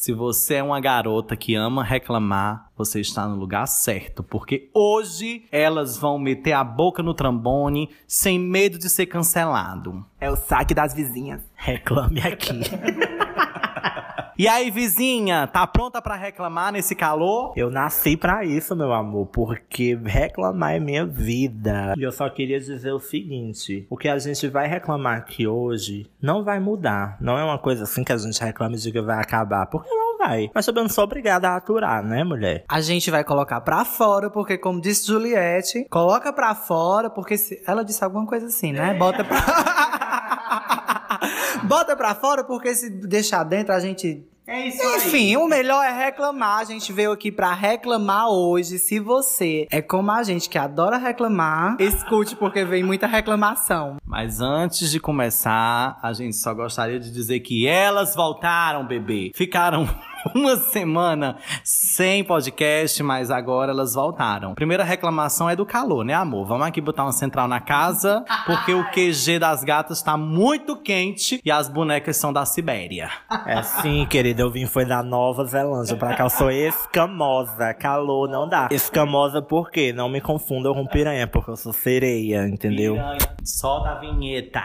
Se você é uma garota que ama reclamar, você está no lugar certo, porque hoje elas vão meter a boca no trambone sem medo de ser cancelado. É o saque das vizinhas. Reclame aqui. E aí, vizinha, tá pronta para reclamar nesse calor? Eu nasci para isso, meu amor, porque reclamar é minha vida. E eu só queria dizer o seguinte: o que a gente vai reclamar aqui hoje não vai mudar. Não é uma coisa assim que a gente reclama e diga vai acabar, porque não vai. Mas eu não sou obrigada a aturar, né, mulher? A gente vai colocar pra fora, porque como disse Juliette, coloca pra fora, porque se... ela disse alguma coisa assim, né? Bota pra. Bota pra fora, porque se deixar dentro a gente É isso Enfim, o melhor é reclamar. A gente veio aqui pra reclamar hoje. Se você é como a gente que adora reclamar, escute porque vem muita reclamação. Mas antes de começar, a gente só gostaria de dizer que elas voltaram, bebê. Ficaram uma semana sem podcast, mas agora elas voltaram. Primeira reclamação é do calor, né, amor? Vamos aqui botar uma central na casa, porque o QG das gatas tá muito quente e as bonecas são da Sibéria. É sim, querida. Eu vim foi da Nova Zelândia. Pra cá eu sou escamosa. Calor não dá. Escamosa por quê? Não me confundam com piranha, porque eu sou sereia, entendeu? Piranha, Só da vinheta.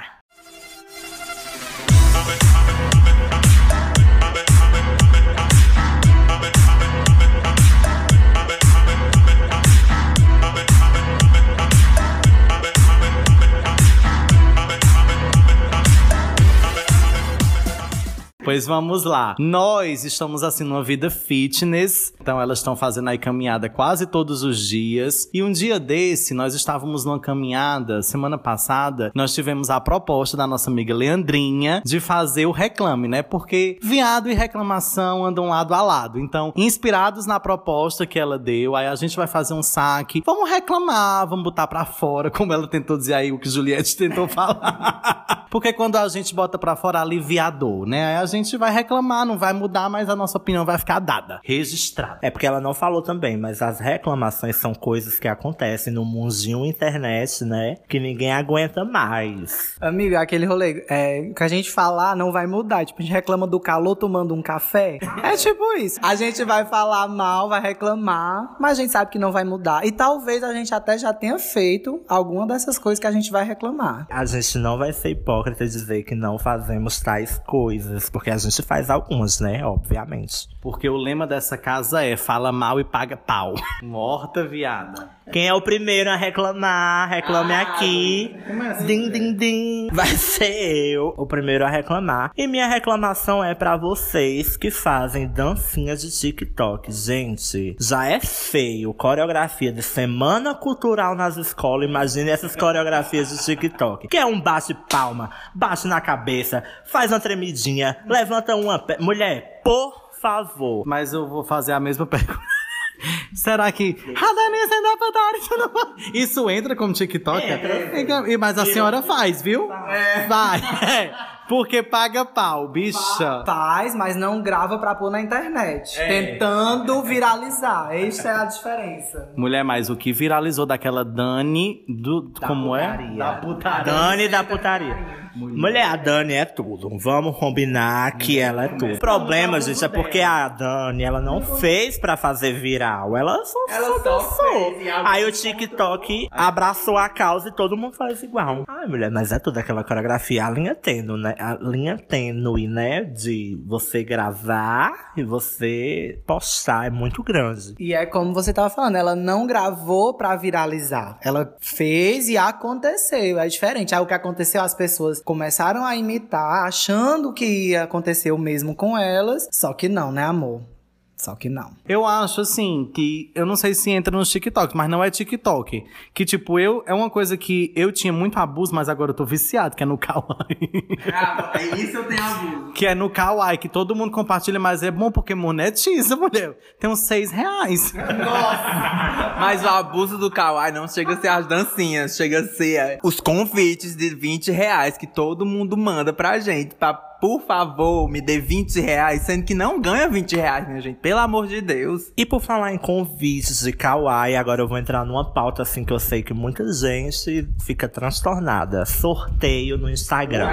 Pois vamos lá. Nós estamos assim numa vida fitness, então elas estão fazendo aí caminhada quase todos os dias. E um dia desse, nós estávamos numa caminhada, semana passada, nós tivemos a proposta da nossa amiga Leandrinha de fazer o reclame, né? Porque viado e reclamação andam lado a lado. Então, inspirados na proposta que ela deu, aí a gente vai fazer um saque. Vamos reclamar, vamos botar pra fora, como ela tentou dizer aí o que Juliette tentou falar. Porque quando a gente bota pra fora aliviador, né? Aí a gente vai reclamar, não vai mudar, mas a nossa opinião vai ficar dada, registrada. É porque ela não falou também, mas as reclamações são coisas que acontecem no mundinho internet, né? Que ninguém aguenta mais. Amigo, aquele rolê, é, que a gente falar não vai mudar. Tipo, a gente reclama do calor tomando um café. É tipo isso. A gente vai falar mal, vai reclamar, mas a gente sabe que não vai mudar. E talvez a gente até já tenha feito alguma dessas coisas que a gente vai reclamar. A gente não vai ser hipócrita e dizer que não fazemos tais coisas, porque a gente faz algumas, né? Obviamente. Porque o lema dessa casa é fala mal e paga pau. Morta viada. Quem é o primeiro a reclamar? Reclame aqui. Din, din, din. Vai ser eu o primeiro a reclamar. E minha reclamação é pra vocês que fazem dancinhas de TikTok. Gente, já é feio coreografia de semana cultural nas escolas. Imagine essas coreografias de TikTok. Que é um bate palma, bate na cabeça, faz uma tremidinha, levanta uma pé. Mulher, por favor. Mas eu vou fazer a mesma pergunta. Será que. Isso entra como TikTok? Então, e- Mas a senhora faz, viu? Vai. É. Porque paga pau, bicha. Faz, mas não grava pra pôr na internet. Tentando viralizar. Essa é a diferença. Mulher, mas o que viralizou daquela Dani do. como é? putaria. Da putaria. Dani da putaria. Mulher, a Dani é tudo. Vamos combinar que ela é tudo. O problema, gente, é porque a Dani, ela não fez pra fazer viral. Ela só, só dançou. Aí o TikTok abraçou a causa e todo mundo faz igual. Ai, mulher, mas é tudo aquela coreografia. A linha tênue, né? A linha tênue, né? De você gravar e você postar é muito grande. E é como você tava falando, ela não gravou pra viralizar. Ela fez e aconteceu. É diferente. Aí o que aconteceu, as pessoas começaram a imitar, achando que ia acontecer o mesmo com elas. Só que não, né, amor? Só que não. Eu acho assim que eu não sei se entra nos TikTok, mas não é TikTok. Que tipo, eu é uma coisa que eu tinha muito abuso, mas agora eu tô viciado, que é no Kawaii. Isso eu tenho abuso. que é no Kawaii, que todo mundo compartilha, mas é bom porque monetiza, mulher. Tem uns seis reais. Mas o abuso do Kawaii não chega a ser as dancinhas, chega a ser os convites de 20 reais que todo mundo manda pra gente pra por favor, me dê 20 reais, sendo que não ganha 20 reais, minha gente. Pelo amor de Deus. E por falar em convites de kawaii, agora eu vou entrar numa pauta assim que eu sei que muita gente fica transtornada. Sorteio no Instagram.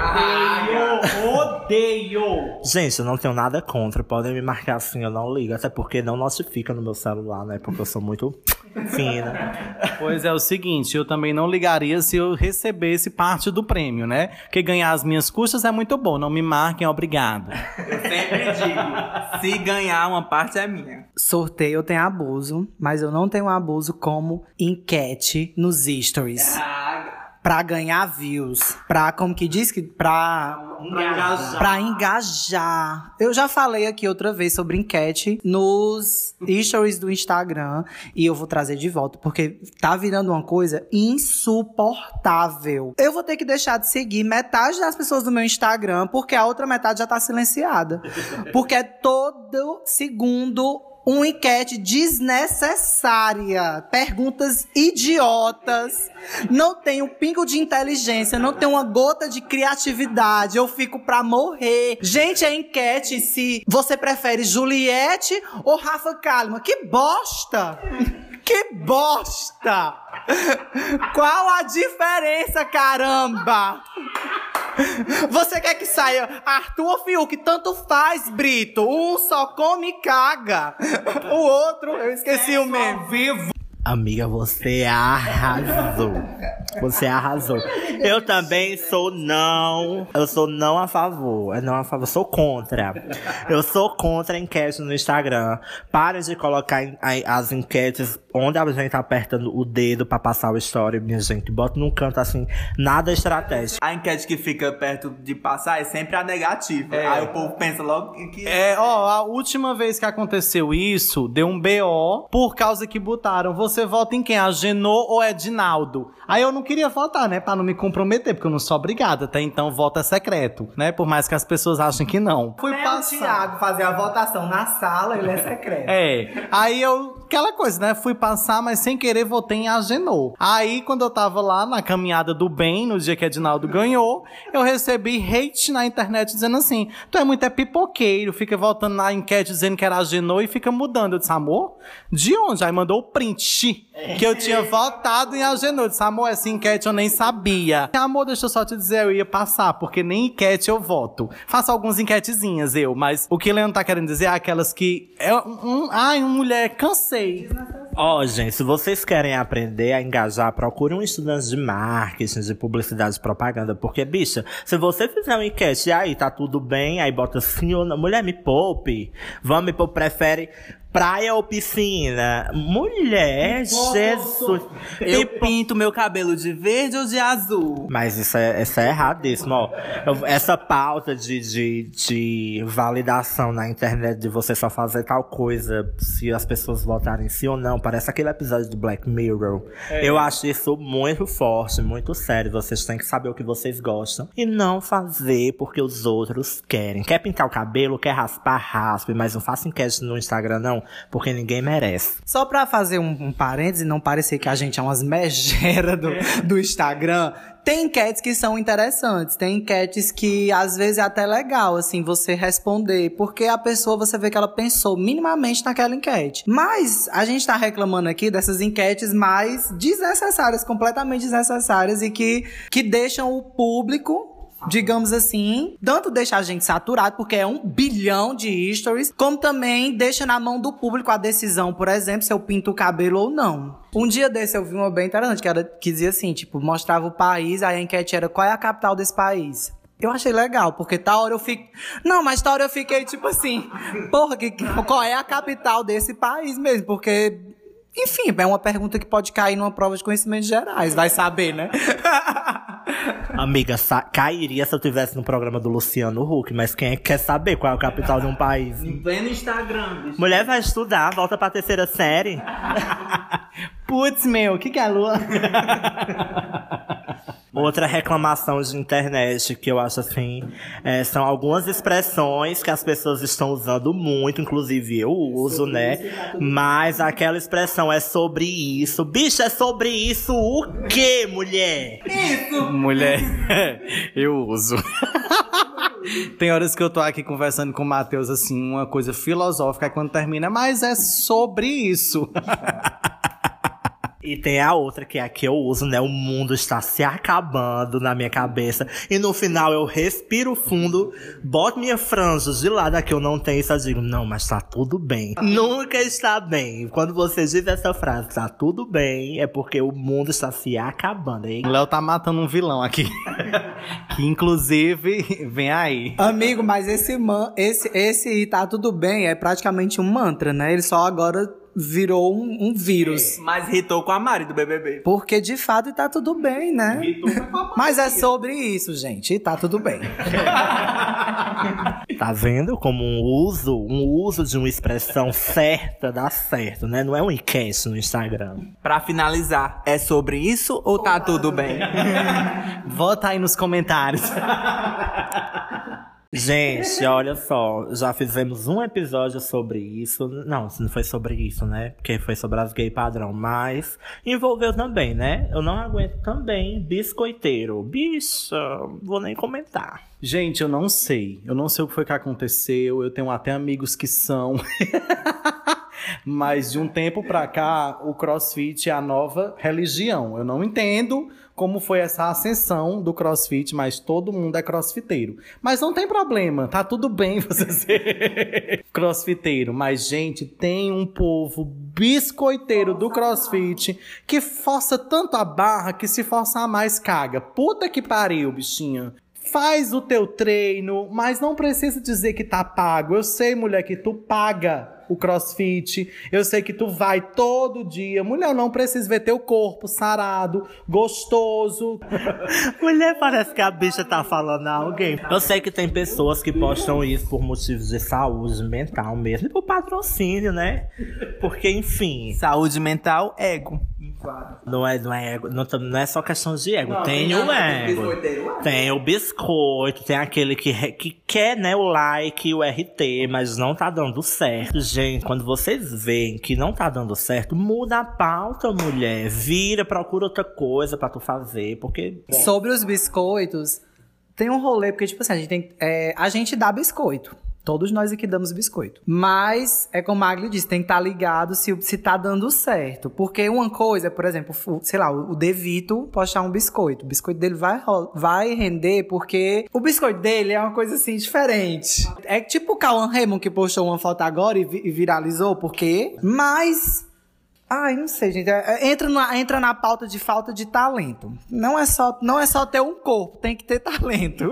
Odeio! Gente, eu não tenho nada contra. Podem me marcar assim, eu não ligo. Até porque não notifica no meu celular, né? Porque eu sou muito fina. Pois é, o seguinte, eu também não ligaria se eu recebesse parte do prêmio, né? Porque ganhar as minhas custas é muito bom. Não me marquem, obrigado. Eu sempre digo, se ganhar uma parte é minha. Sorteio eu tenho abuso, mas eu não tenho abuso como enquete nos stories. Pra ganhar views. Pra, como que diz que? Pra Engajar. Pra engajar. Eu já falei aqui outra vez sobre enquete nos stories do Instagram e eu vou trazer de volta porque tá virando uma coisa insuportável. Eu vou ter que deixar de seguir metade das pessoas do meu Instagram porque a outra metade já tá silenciada. Porque é todo segundo uma enquete desnecessária, perguntas idiotas, não tem um pingo de inteligência, não tem uma gota de criatividade, eu fico pra morrer. Gente, é enquete se você prefere Juliette ou Rafa Kalimann. Que bosta! Que bosta! Qual a diferença, caramba? Você quer que saia Arthur ou Fiuk? Tanto faz, Brito. Um só come e caga. O outro, eu esqueci o meme. Vivo. Amiga, você arrasou. Você arrasou. Eu também sou não. Eu sou não a favor. É não a favor. Sou contra. Eu sou contra a enquete no Instagram. Para de colocar as enquetes onde a gente aperta o dedo pra passar o story, minha gente. Bota num canto assim, nada estratégico. A enquete que fica perto de passar é sempre a negativa. Aí o povo pensa logo que. É, ó, a última vez que aconteceu isso, deu um BO por causa que botaram você vota em quem? A Genô ou Edinaldo? Aí eu não queria votar, né? Pra não me comprometer, porque eu não sou obrigada. Até então, voto é secreto, né? Por mais que as pessoas achem que não. Fui É o. Thiago fazer a votação na sala, ele é secreto. É. Aí eu. Aquela coisa, né? Fui passar, mas sem querer votei em Agenor. Aí, quando eu tava lá na caminhada do bem, no dia que Edinaldo ganhou, eu recebi hate na internet dizendo assim: Tu é muito é pipoqueiro, fica voltando na enquete dizendo que era Agenor e fica mudando. Eu disse, amor, de onde? Aí mandou o print que eu tinha votado em disse, amor, essa enquete eu nem sabia. Amor, deixa eu só te dizer, eu ia passar, porque nem enquete eu voto. Faço algumas enquetezinhas, eu, mas o que o Leandro tá querendo dizer é aquelas que. É um, ai, mulher, cansei. Ó, gente, se vocês querem aprender a engajar, procure um estudante de marketing, de publicidade e propaganda. Porque, bicha, se você fizer uma enquete, aí tá tudo bem, aí bota sim ou não. Mulher, me poupe. Vamos, me poupe, prefere praia ou piscina? Mulher, Jesus. Eu pinto meu cabelo de verde ou de azul? Mas isso é, isso é erradíssimo, ó. Essa pauta de, de, de validação na internet de você só fazer tal coisa se as pessoas votarem sim ou não, parece aquele episódio do Black Mirror. Eu acho isso muito forte, muito sério. Vocês têm que saber o que vocês gostam e não fazer porque os outros querem. Quer pintar o cabelo, quer raspar, raspe, mas não faça enquete no Instagram, não, porque ninguém merece. Só pra fazer um, um parêntese e não parecer que a gente é umas megeras do, do Instagram, tem enquetes que são interessantes, tem enquetes que às vezes é até legal, assim, você responder, porque a pessoa, você vê que ela pensou minimamente naquela enquete. Mas a gente tá reclamando aqui dessas enquetes mais desnecessárias, completamente desnecessárias e que, que deixam o público digamos assim, tanto deixa a gente saturado, porque é um bilhão de stories, como também deixa na mão do público a decisão, por exemplo, se eu pinto o cabelo ou não. Um dia desse eu vi uma bem interessante, que, era, que dizia assim, tipo, mostrava o país, aí a enquete era qual é a capital desse país. Eu achei legal, porque tal hora eu fico. Não, mas tal hora eu fiquei tipo assim, porra, que- qual é a capital desse país mesmo? Porque. Enfim, é uma pergunta que pode cair numa prova de conhecimentos gerais, vai saber, né? Amiga, sa- cairia se eu tivesse no programa do Luciano Huck, mas quem é que quer saber qual é a capital de um país? Em pleno Instagram, bicho. Mulher vai estudar, volta pra terceira série. Putz, meu, o que, que é a lua? Outra reclamação de internet que eu acho assim, é, são algumas expressões que as pessoas estão usando muito, inclusive eu uso, né? Mas aquela expressão é sobre isso. Bicho, é sobre isso o quê, mulher? Mulher, eu uso. Tem horas que eu tô aqui conversando com o Matheus, assim, uma coisa filosófica, quando termina, mas é sobre isso. E tem a outra, que é a que eu uso, né? O mundo está se acabando na minha cabeça. E no final eu respiro fundo, boto minha franja de lado, que eu não tenho isso, eu digo, não, mas tá tudo bem. Nunca está bem. Quando você diz essa frase, tá tudo bem, é porque o mundo está se acabando, hein? O Léo tá matando um vilão aqui. que inclusive vem aí. Amigo, mas esse, man, esse, esse tá tudo bem é praticamente um mantra, né? Ele só agora virou um, um vírus. Mas irritou com a Mari do BBB. Porque de fato tá tudo bem, né? Mas é sobre isso, gente. E tá tudo bem. Tá vendo como um uso, um uso de uma expressão certa dá certo, né? Não é um enquete no Instagram. Pra finalizar, é sobre isso ou tá tudo bem? Vota aí nos comentários. Gente, olha só, já fizemos um episódio sobre isso. Não, não foi sobre isso, né? Porque foi sobre as gay padrão, mas envolveu também, né? Eu não aguento também biscoiteiro. Bicha, vou nem comentar. Gente, eu não sei. Eu não sei o que foi que aconteceu. Eu tenho até amigos que são. Mas de um tempo pra cá, o crossfit é a nova religião. Eu não entendo como foi essa ascensão do crossfit, mas todo mundo é crossfiteiro. Mas não tem problema, tá tudo bem você ser crossfiteiro. Mas, gente, tem um povo biscoiteiro do crossfit que força tanto a barra que se forçar mais caga. Puta que pariu, bichinha. Faz o teu treino, mas não precisa dizer que tá pago. Eu sei, mulher, que tu paga o crossfit. Eu sei que tu vai todo dia. Mulher, não precisa ver teu corpo sarado, gostoso. Mulher, parece que a bicha tá falando a alguém. Eu sei que tem pessoas que postam isso por motivos de saúde mental mesmo. E por patrocínio, né? Porque, enfim. Saúde mental, ego. Não é, não é ego, não, não é só questão de ego. Não, tem, tem o ego. Tem o biscoito, tem aquele que, que quer, né, o like e o RT, mas não tá dando certo. Gente, quando vocês veem que não tá dando certo, muda a pauta, mulher. Vira, procura outra coisa pra tu fazer, porque. Sobre os biscoitos, tem um rolê, porque, tipo assim, a gente tem. é, a gente dá biscoito. Todos nós aqui damos biscoito. Mas, é como a Magli disse, tem que estar ligado se, se tá dando certo. Porque uma coisa, por exemplo, o- sei lá, o Devito postar um biscoito. O biscoito dele vai, vai render porque o biscoito dele é uma coisa assim diferente. É tipo o Cauan Raymond que postou uma foto agora e, vi- e viralizou, porque. Mas. Ai, não sei, gente. É- é- Entra na, entra na pauta de falta de talento. Não é só, não é só ter um corpo, tem que ter talento.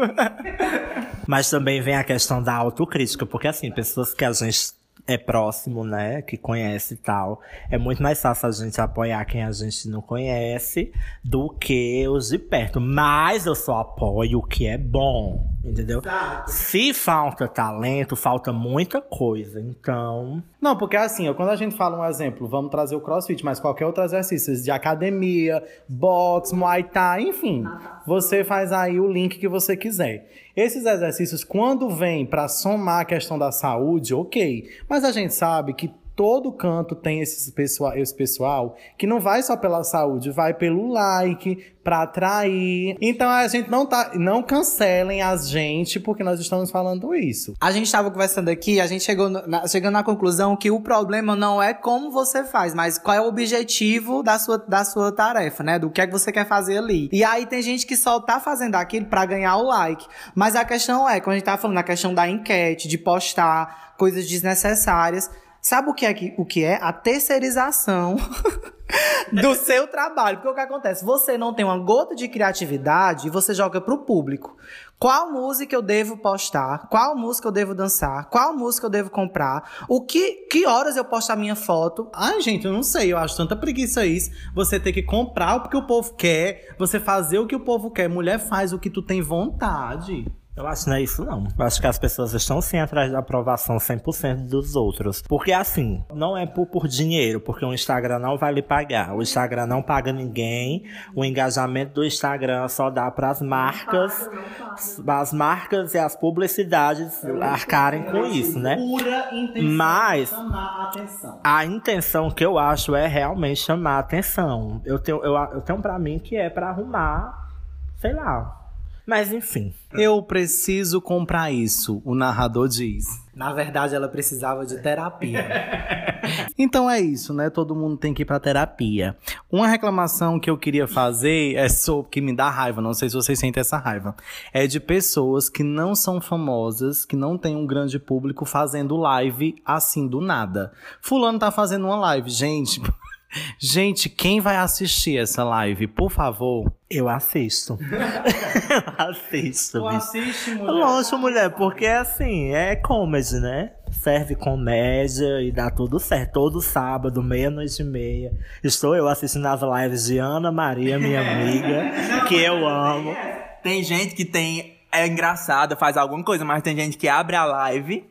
Mas também vem a questão da autocrítica, porque assim, pessoas que a gente é próximo, né, que conhece e tal, é muito mais fácil a gente apoiar quem a gente não conhece do que os de perto. Mas eu só apoio o que é bom, entendeu? Se falta talento, falta muita coisa. Então, Não, porque assim, ó, quando a gente fala um exemplo, vamos trazer o crossfit, mas qualquer outro exercício de academia, boxe, muay thai, enfim, você faz aí o link que você quiser. Esses exercícios, quando vem para somar a questão da saúde, ok. Mas a gente sabe que todo canto tem esses pessoal, esse pessoal que não vai só pela saúde, vai pelo like, para atrair. Então a gente não tá, não cancelem a gente porque nós estamos falando isso. A gente estava conversando aqui, a gente chegou na, chegando na conclusão que o problema não é como você faz, mas qual é o objetivo da sua, da sua tarefa, né? Do que é que você quer fazer ali. E aí tem gente que só tá fazendo aquilo pra ganhar o like. Mas a questão é, quando a gente tá falando a questão da enquete, de postar coisas desnecessárias, sabe o que é, o que é? A terceirização do seu trabalho. Porque o que acontece? Você não tem uma gota de criatividade e você joga pro público. Qual música eu devo postar? Qual música eu devo dançar? Qual música eu devo comprar? O que, que horas eu posto a minha foto? Ai, gente, eu não sei. Eu acho tanta preguiça isso. Você ter que comprar o que o povo quer, você fazer o que o povo quer. Mulher faz o que tu tem vontade. Eu acho que não é isso, não. Eu acho que as pessoas estão sim atrás da aprovação 100% dos outros. Porque assim, não é por, por dinheiro, porque o Instagram não vai lhe pagar. O Instagram não paga ninguém. O engajamento do Instagram só dá para as marcas, as marcas e as publicidades arcarem com isso, né? Pura intenção Mas- chamar a atenção. A intenção que eu acho é realmente chamar a atenção. Eu tenho, eu, eu tenho pra mim que é pra arrumar, sei lá, Mas enfim. Eu preciso comprar isso, o narrador diz. Na verdade, ela precisava de terapia. Então é isso, né? Todo mundo tem que ir pra terapia. Uma reclamação que eu queria fazer é sobre que me dá raiva, não sei se vocês sentem essa raiva. É de pessoas que não são famosas, que não têm um grande público fazendo live assim do nada. Fulano tá fazendo uma live, gente. Gente, quem vai assistir essa live, por favor? Eu assisto. eu assisto, bicho. assiste, Lógico, mulher, porque assim, é comedy, né? Serve comédia e dá tudo certo. Todo sábado, meia-noite e meia. Estou eu assistindo as lives de Ana Maria, minha amiga, que eu amo. Tem gente que tem. É engraçada, faz alguma coisa, mas tem gente que abre a live,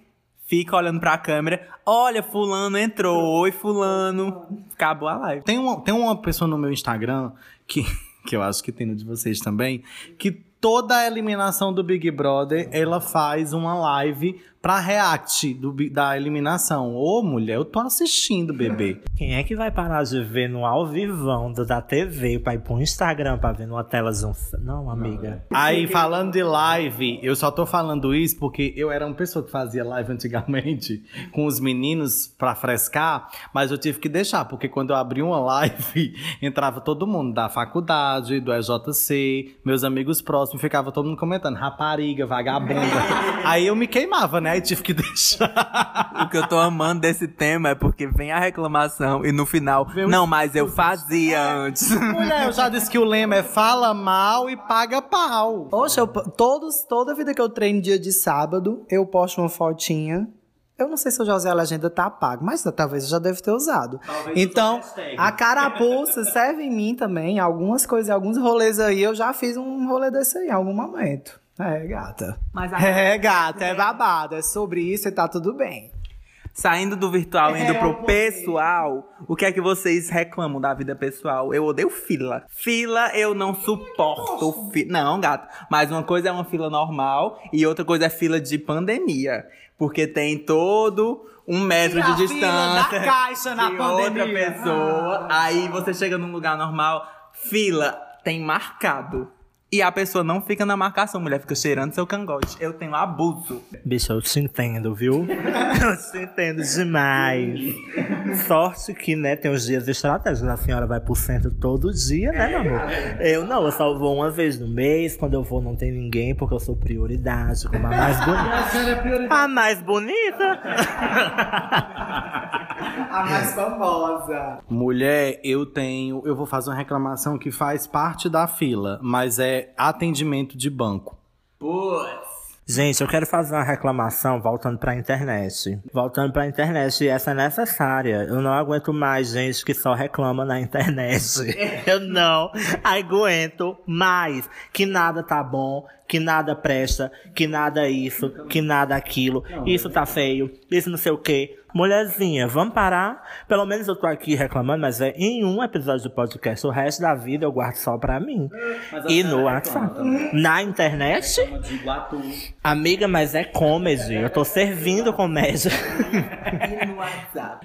fica olhando pra câmera. Olha, Fulano entrou. Oi, Fulano. Acabou a live. Tem uma, tem uma pessoa no meu Instagram que, que eu acho que tem no de vocês também, que toda a eliminação do Big Brother, ela faz uma live pra react do, da eliminação. Ô, mulher, eu tô assistindo, bebê. Quem é que vai parar de ver no ao vivão do- da TV pra ir pro Instagram pra ver numa tela. Não, amiga. Aí, falando de live, eu só tô falando isso porque eu era uma pessoa que fazia live antigamente com os meninos pra frescar, mas eu tive que deixar, porque quando eu abri uma live, entrava todo mundo da faculdade, do EJC, meus amigos próximos, ficava todo mundo comentando, rapariga, vagabunda. Aí eu me queimava, né? Aí tive que deixar. O que eu tô amando desse tema é porque vem a reclamação e no final. Não, mas eu fazia antes. Mulher, eu já disse que o lema é fala mal e paga pau. Poxa, eu, todos, toda vida que eu treino dia de sábado, eu posto uma fotinha. Eu não sei se o José a legenda tá pago, mas talvez eu já deve ter usado. então, a carapuça serve em mim também. Algumas coisas, alguns rolês aí, eu já fiz um rolê desse aí em algum momento. É, gata. Mas a- É, gata, é babado. É sobre isso e tá tudo bem. Saindo do virtual e indo pro pessoal, o que é que vocês reclamam da vida pessoal? Eu odeio fila. Fila eu não suporto. Fi... Não, gato. Mas uma coisa é uma fila normal e outra coisa é fila de pandemia. Porque tem todo um metro de distância caixa de outra pessoa. Aí você chega num lugar normal, fila tem marcado. E a pessoa não fica na marcação, mulher fica cheirando seu cangote. Eu tenho abuso. Bicho, eu te entendo, viu? eu te entendo demais. Sorte que, né, tem os dias estratégicos. A senhora vai pro centro todo dia, né, meu amor? Eu não, eu só vou uma vez no mês. Quando eu vou, não tem ninguém, porque eu sou prioridade, como a mais bonita. A mais bonita? A mais famosa. Mulher, eu tenho. Eu vou fazer uma reclamação que faz parte da fila, mas é atendimento de banco. Gente, eu quero fazer uma reclamação voltando pra internet. Voltando pra internet, e essa é necessária. Eu não aguento mais gente que só reclama na internet. Eu não aguento mais. Que nada tá bom, que nada presta, que nada isso, que nada aquilo. Isso tá feio, isso não sei o quê. Mulherzinha, vamos parar? Pelo menos eu tô aqui reclamando, mas é em um episódio do podcast. O resto da vida eu guardo só pra mim. E no WhatsApp. Na internet? Amiga, mas é comedy. Eu tô servindo comédia.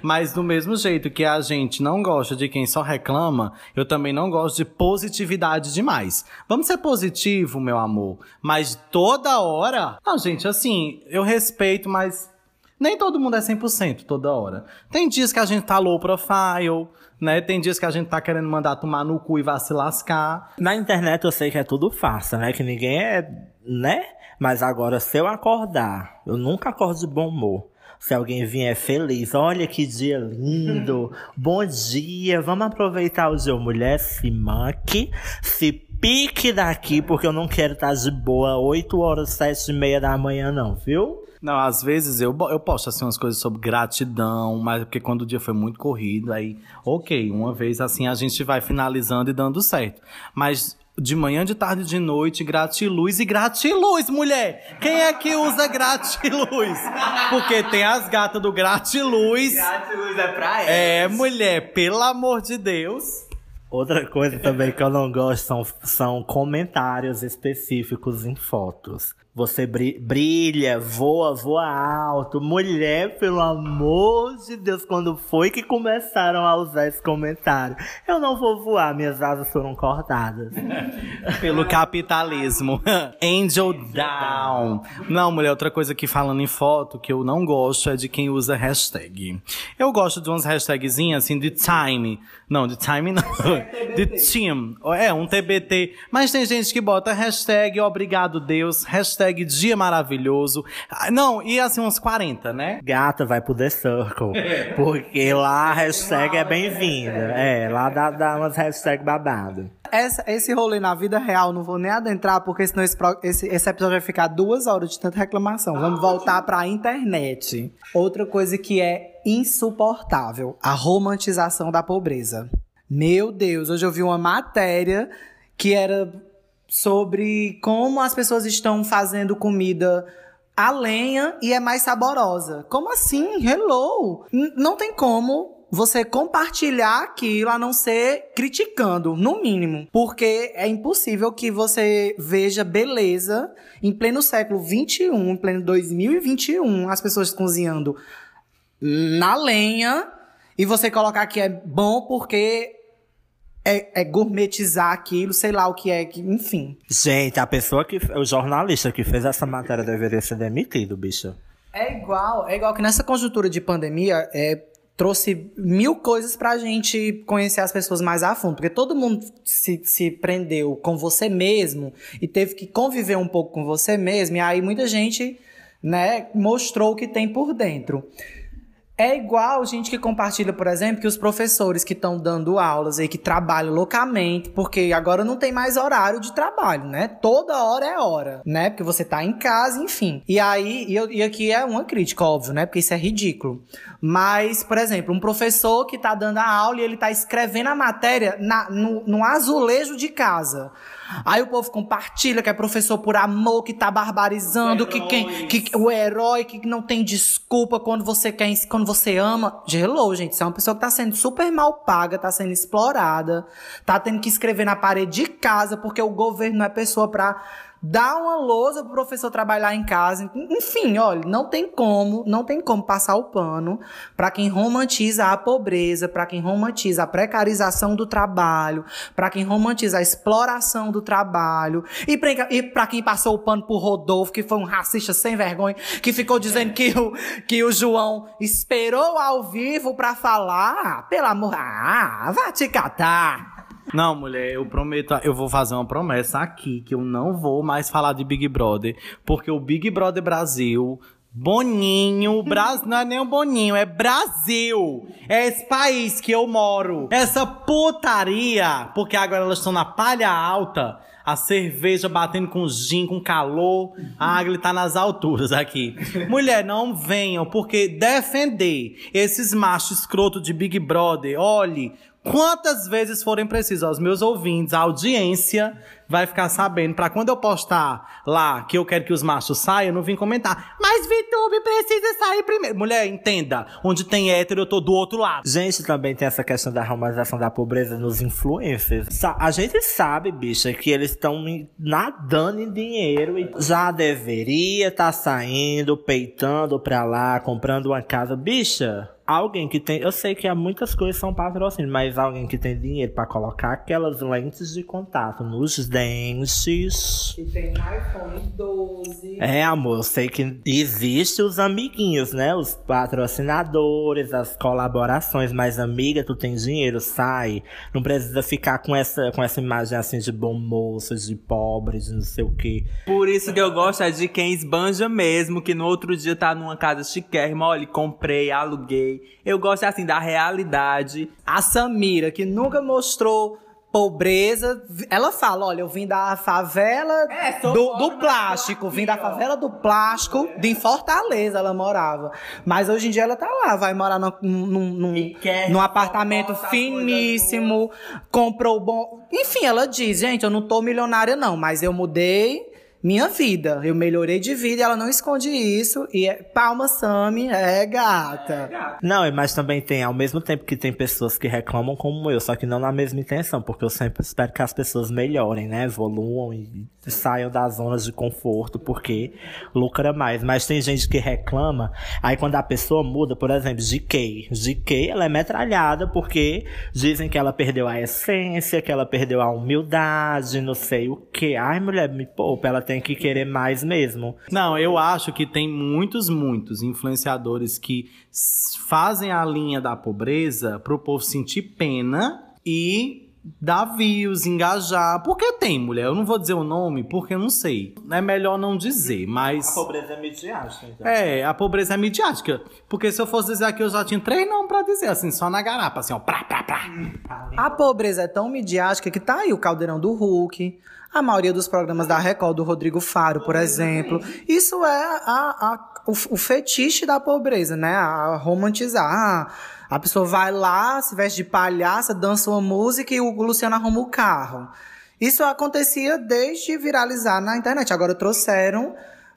Mas do mesmo jeito que a gente não gosta de quem só reclama, eu também não gosto de positividade demais. Vamos ser positivo, meu amor. Mas toda hora. Não, gente, assim, eu respeito, mas nem todo mundo é 100% toda hora. Tem dias que a gente tá low profile, né? Tem dias que a gente tá querendo mandar tomar no cu e vai se lascar. Na internet eu sei que é tudo farsa, né? Que ninguém é, né? Mas agora, se eu acordar, eu nunca acordo de bom humor. Se alguém vier feliz, olha que dia lindo, bom dia, vamos aproveitar o dia. Mulher, se manque, se pique daqui, porque eu não quero estar de boa 8 horas, 7 e meia da manhã, não, viu? Não, às vezes eu, eu posto assim umas coisas sobre gratidão, mas porque quando o dia foi muito corrido, aí, ok, uma vez assim a gente vai finalizando e dando certo. Mas de manhã, de tarde, de noite, gratiluz e gratiluz, mulher! Quem é que usa gratiluz? Porque tem as gatas do gratiluz. Gratiluz é pra ela. É, mulher, pelo amor de Deus. Outra coisa também que eu não gosto são, são comentários específicos em fotos. Você bri- brilha, voa, voa alto. Mulher, pelo amor de Deus, quando foi que começaram a usar esse comentário? Eu não vou voar, minhas asas foram cortadas. Pelo capitalismo. Angel down. Não, mulher, outra coisa que falando em foto que eu não gosto é de quem usa hashtag. Eu gosto de umas hashtagzinhas assim de time. Não, de time não. De team. É, um TBT. Mas tem gente que bota hashtag obrigado Deus, hashtag dia maravilhoso. Ah, Não, e assim uns 40, né? Gata, vai pro The Circle. Porque lá a hashtag é bem-vinda. É, lá dá, dá umas hashtag babado. Essa- esse rolê na vida real, não vou nem adentrar, porque senão esse, pro- esse, esse episódio vai ficar duas horas de tanta reclamação. Vamos voltar pra internet. Outra coisa que é insuportável: a romantização da pobreza. Meu Deus, hoje eu vi uma matéria que era sobre como as pessoas estão fazendo comida a lenha e é mais saborosa. Como assim? Hello! N- não tem como você compartilhar aquilo a não ser criticando, no mínimo. Porque é impossível que você veja beleza em pleno século XXI, em pleno 2021, as pessoas cozinhando na lenha e você colocar que é bom porque é, é gourmetizar aquilo, sei lá o que é, que, enfim. Gente, a pessoa que. O jornalista que fez essa matéria deveria ser demitido, bicho. É igual, é igual que nessa conjuntura de pandemia é, trouxe mil coisas pra gente conhecer as pessoas mais a fundo. Porque todo mundo se, se prendeu com você mesmo e teve que conviver um pouco com você mesmo. E aí muita gente, né, mostrou o que tem por dentro. É igual gente que compartilha, por exemplo, que os professores que estão dando aulas aí, que trabalham loucamente, porque agora não tem mais horário de trabalho, né? Toda hora é hora, né? Porque você tá em casa, enfim. E aí, e, eu- e aqui é uma crítica, óbvio, né? Porque isso é ridículo. Mas, por exemplo, um professor que tá dando a aula e ele tá escrevendo a matéria na, no, no azulejo de casa. Aí o povo compartilha que é professor por amor, que tá barbarizando, que quem que o herói que não tem desculpa quando você quer, quando você ama. Hello, gente, você é uma pessoa que tá sendo super mal paga, tá sendo explorada, tá tendo que escrever na parede de casa porque o governo não é pessoa pra dar uma lousa pro professor trabalhar em casa. Enfim, olha, não tem como, não tem como passar o pano pra quem romantiza a pobreza, pra quem romantiza a precarização do trabalho, pra quem romantiza a exploração do trabalho e pra, pra quem passou o pano pro Rodolfo, que foi um racista sem vergonha, que ficou dizendo que o, que o João esperou ao vivo pra falar, ah, pelo amor, ah, vai te catar. Não, mulher, eu prometo, eu vou fazer uma promessa aqui que eu não vou mais falar de Big Brother, porque o Big Brother Brasil, Boninho, Bras... não é nem o Boninho, é Brasil. É esse país que eu moro. Essa putaria, porque agora elas estão na palha alta. A cerveja batendo com gin, com calor. A água tá nas alturas aqui. Mulher, não venham, porque defender esses machos escroto de Big Brother, olhe, quantas vezes forem precisas, aos meus ouvintes, a audiência vai ficar sabendo pra quando eu postar lá que eu quero que os machos saiam, não vim comentar. Mas Vitube precisa sair primeiro. Mulher, entenda, onde tem hétero, eu tô do outro lado. Gente, também tem essa questão da romantização da pobreza nos influencers. A gente sabe, bicha, que eles estão nadando em dinheiro e já deveria estar saindo, peitando pra lá, comprando uma casa. Bicha, alguém que tem. Eu sei que há muitas coisas são patrocínio, mas alguém que tem dinheiro pra colocar aquelas lentes de contato nos dentes. E tem um iPhone 12. É, amor, eu sei que existe os amiguinhos, né? Os patrocinadores, as colaborações, mas amiga, tu tem dinheiro, sai. Não precisa ficar com essa, com essa imagem assim de bom moço, de pobre, de não sei o quê. Por isso que eu gosto é de quem esbanja mesmo, que no outro dia tá numa casa chiquérrima, olha, comprei, aluguei. Eu gosto assim da realidade. A Samira, que nunca mostrou pobreza, ela fala: olha, eu vim da favela É, do, do plástico, vim da favela do plástico, de Fortaleza ela morava. Mas hoje em dia ela tá lá, vai morar num, num, num, apartamento finíssimo, comprou bom. Enfim, ela diz: gente, eu não tô milionária, não, mas eu mudei. Minha vida. Eu melhorei de vida e ela não esconde isso. E é, palma Sami é gata. Não, mas também tem, ao mesmo tempo que tem pessoas que reclamam como eu, só que não na mesma intenção, porque eu sempre espero que as pessoas melhorem, né? Evoluam e saiam das zonas de conforto, porque lucra mais. Mas tem gente que reclama, aí quando a pessoa muda, por exemplo, GK. GK, ela é metralhada porque dizem que ela perdeu a essência, que ela perdeu a humildade, não sei o que. Ai, mulher, me poupa, ela tem que querer mais mesmo. Não, eu acho que tem muitos, muitos influenciadores que fazem a linha da pobreza pro povo sentir pena e dar views, engajar. Porque tem, mulher. Eu não vou dizer o nome porque eu não sei. É melhor não dizer, mas. pobreza é midiática, então. É, a pobreza é midiática. Porque se eu fosse dizer aqui, eu já tinha três nomes pra dizer, assim, só na garapa, assim, ó, prá, prá, prá. A pobreza é tão midiática que tá aí o caldeirão do Hulk. A maioria dos programas da Record, do Rodrigo Faro, por exemplo. Isso é a, a- o, o fetiche da pobreza, né? A romantizar. Ah, a pessoa vai lá, se veste de palhaça, dança uma música e o Luciano arruma o carro. Isso acontecia desde viralizar na internet. Agora trouxeram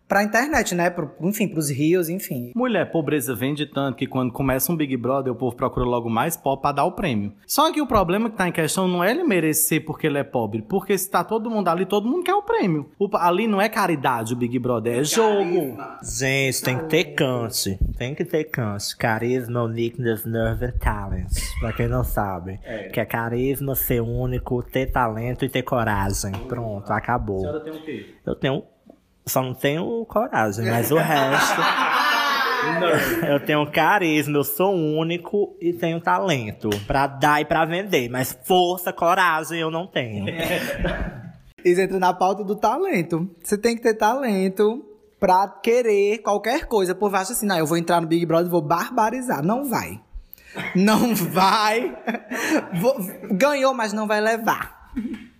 pra internet, né? Pro, enfim, pros rios, enfim. Mulher, pobreza vende tanto que quando começa um Big Brother, o povo procura logo mais pobre pra dar o prêmio. Só que o problema que tá em questão não é ele merecer porque ele é pobre, porque se tá todo mundo ali, todo mundo quer o prêmio. O- ali não é caridade o Big Brother, é jogo. Gente, tem que ter cante. Tem que ter cante. Carisma, uniqueness, nerve and talent. Pra quem não sabe. Que é carisma, ser único, ter talento e ter coragem. Pronto, acabou. tem o quê? Eu tenho. Só não tenho coragem, mas o resto. eu tenho carisma, eu sou único e tenho talento. Pra dar e pra vender. Mas força, coragem eu não tenho. Isso entra na pauta do talento. Você tem que ter talento pra querer qualquer coisa. O povo acha assim, não, eu vou entrar no Big Brother e vou barbarizar. Não vai. Não vai. Vou- Ganhou, mas não vai levar.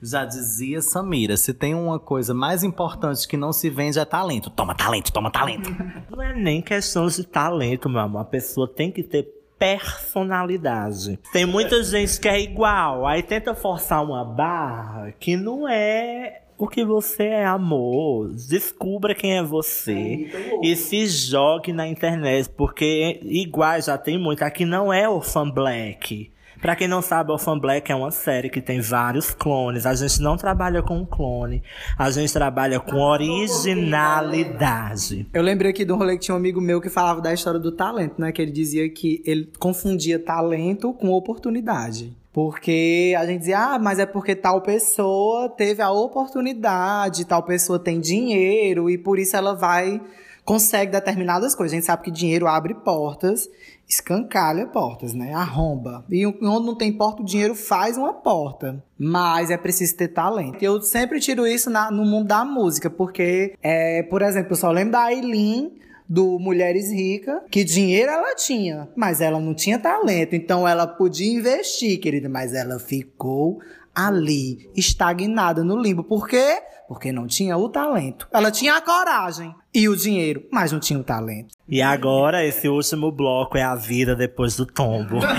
Já dizia Samira, se tem uma coisa mais importante que não se vende é talento. Toma talento, toma talento. Não é nem questão de talento, meu amor. A pessoa tem que ter personalidade. Tem muita gente que é igual, aí tenta forçar uma barra que não é o que você é, amor. Descubra quem é você e se jogue na internet, porque igual já tem muito. Aqui não é Orphan Black. Pra quem não sabe, Orphan Black é uma série que tem vários clones. A gente não trabalha com clone, a gente trabalha com originalidade. Eu lembrei aqui de um rolê que tinha um amigo meu que falava da história do talento, né? Que ele dizia que ele confundia talento com oportunidade. Porque a gente dizia, ah, mas é porque tal pessoa teve a oportunidade, tal pessoa tem dinheiro e por isso ela vai, consegue determinadas coisas. A gente sabe que dinheiro abre portas, escancalha portas, né? Arromba. E onde não tem porta, o dinheiro faz uma porta. Mas é preciso ter talento. Eu sempre tiro isso na- no mundo da música, porque, é, por exemplo, eu só lembro da Aileen do Mulheres Ricas, que dinheiro ela tinha, mas ela não tinha talento. Então ela podia investir, querida, mas ela ficou ali, estagnada no limbo. Por quê? Porque não tinha o talento. Ela tinha a coragem e o dinheiro, mas não tinha o talento. E agora, esse último bloco é a vida depois do tombo.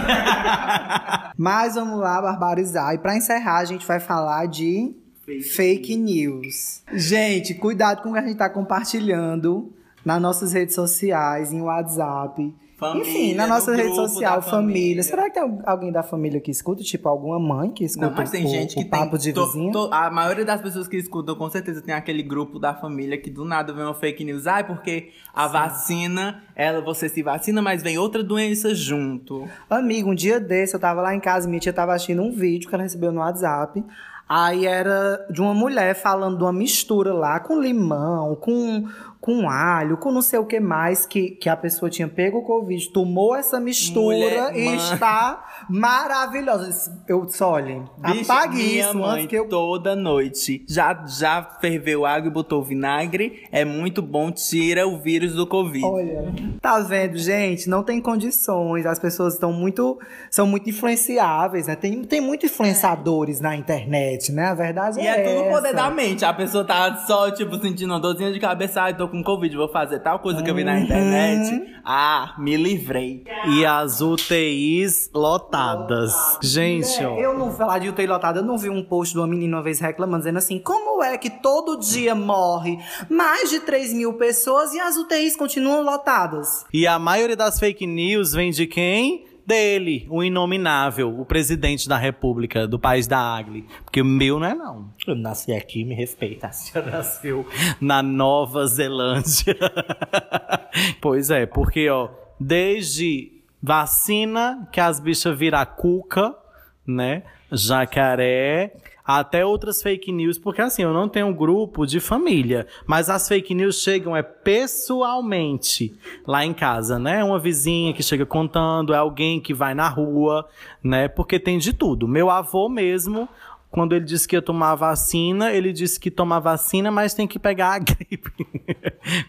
Mas vamos lá barbarizar. E pra encerrar, a gente vai falar de fake, news. Gente, cuidado com o que a gente tá compartilhando nas nossas redes sociais, em WhatsApp. Família, Enfim, na no nossa rede social, família. família. Será que tem alguém da família que escuta? Tipo, alguma mãe que escuta Não, mas tem o, gente que o papo tem. de to- to- a maioria das pessoas que escutam, com certeza, tem aquele grupo da família que do nada vem uma fake news. Ai, porque a vacina, ela, você se vacina, mas vem outra doença junto. Amigo, um dia desse eu tava lá em casa e minha tia tava assistindo um vídeo que ela recebeu no WhatsApp. Aí era de uma mulher falando de uma mistura lá com limão, com, com alho, com não sei o que mais, que, que a pessoa tinha pego o Covid, tomou essa mistura Mulher, e mãe. está maravilhosa. Eu disse, olha, Bicho, apague minha isso mãe que eu. toda noite. Já, já ferveu água e botou vinagre. É muito bom, tira o vírus do Covid. Olha, tá vendo, gente? Não tem condições. As pessoas estão muito, são muito influenciáveis, né? Tem, tem muitos influenciadores na internet, né? A verdade E é é tudo essa. poder da mente. A pessoa tá só, tipo, sentindo uma dorzinha de cabeça. Ai, tô com Covid, vou fazer tal coisa que eu vi na internet. Ah, me livrei. E as UTIs lotadas. Gente, ó. Eu não vou falar de UTI lotada, eu não vi um post de uma menina uma vez reclamando, dizendo assim: como é que todo dia morre mais de 3 mil pessoas e as UTIs continuam lotadas? E a maioria das fake news vem de quem? Dele, o inominável, o presidente da república, do país da Agli. Porque o meu não é não. Eu nasci aqui, me respeita. Já nasceu na Nova Zelândia. pois é, porque, ó, desde vacina, que as bichas viram cuca, né? Jacaré, até outras fake news, porque assim, eu não tenho um grupo de família, mas as fake news chegam é pessoalmente lá em casa, né? Uma vizinha que chega contando, é alguém que vai na rua, né? Porque tem de tudo. Meu avô mesmo, quando ele disse que ia tomar vacina, ele disse que toma vacina, mas tem que pegar a gripe.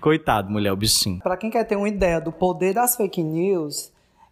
Coitado, mulher, o bichinho. Pra quem quer ter uma ideia do poder das fake news,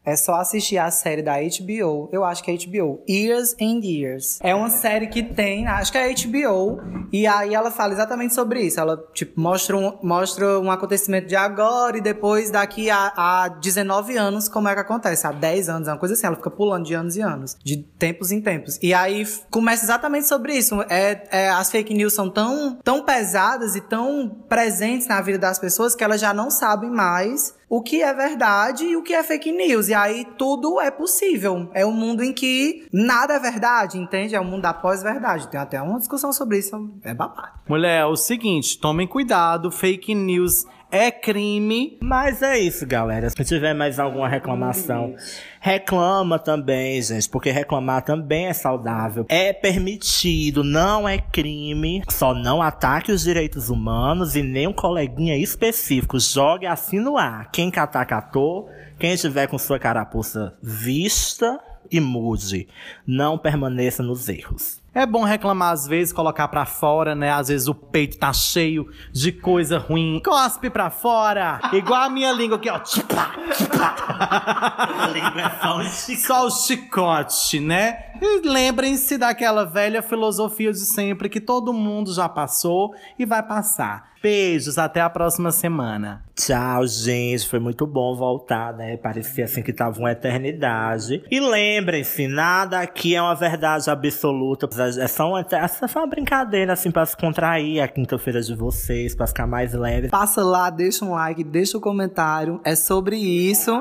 é só assistir a série da HBO. Eu acho que é HBO. Years and Years. É uma série que tem, acho que é HBO. E aí ela fala exatamente sobre isso. Ela, tipo, mostra um, mostra um acontecimento de agora e depois daqui a, a 19 anos como é que acontece. Há 10 anos, é uma coisa assim. Ela fica pulando de anos e anos. De tempos em tempos. E aí começa exatamente sobre isso. É, é, as fake news são tão, tão pesadas e tão presentes na vida das pessoas que elas já não sabem mais o que é verdade e o que é fake news. E aí tudo é possível. É um mundo em que nada é verdade, entende? É um mundo da pós-verdade. Tem até uma discussão sobre isso. É babado. Mulher, é o seguinte, tomem cuidado, fake news é crime. Mas é isso, galera. Se tiver mais alguma reclamação, reclama também, gente, porque reclamar também é saudável. É permitido, não é crime. Só não ataque os direitos humanos e nem um coleguinha específico. Jogue assim no ar. Quem catar, catou. Quem estiver com sua carapuça vista e mude. Não permaneça nos erros. É bom reclamar às vezes, colocar pra fora, né? Às vezes o peito tá cheio de coisa ruim. Cospe pra fora! Igual a minha língua aqui, ó. Tchipá, tchipá. A língua é só um Só o chicote, né? E lembrem-se daquela velha filosofia de sempre que todo mundo já passou e vai passar. Beijos, até a próxima semana. Tchau, gente. Foi muito bom voltar, né? Parecia assim que tava uma eternidade. E lembrem-se, nada aqui é uma verdade absoluta. É só uma, é só uma brincadeira, assim, pra se contrair a quinta-feira de vocês, pra ficar mais leve. Passa lá, deixa um like, deixa um comentário. É sobre isso.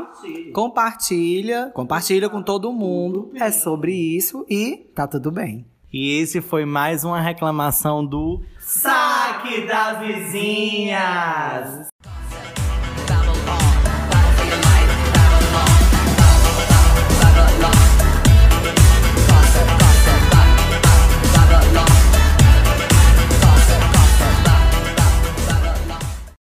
Compartilha. Compartilha com todo mundo. É sobre isso e tá tudo bem. E esse foi mais uma reclamação do Saque das Vizinhas.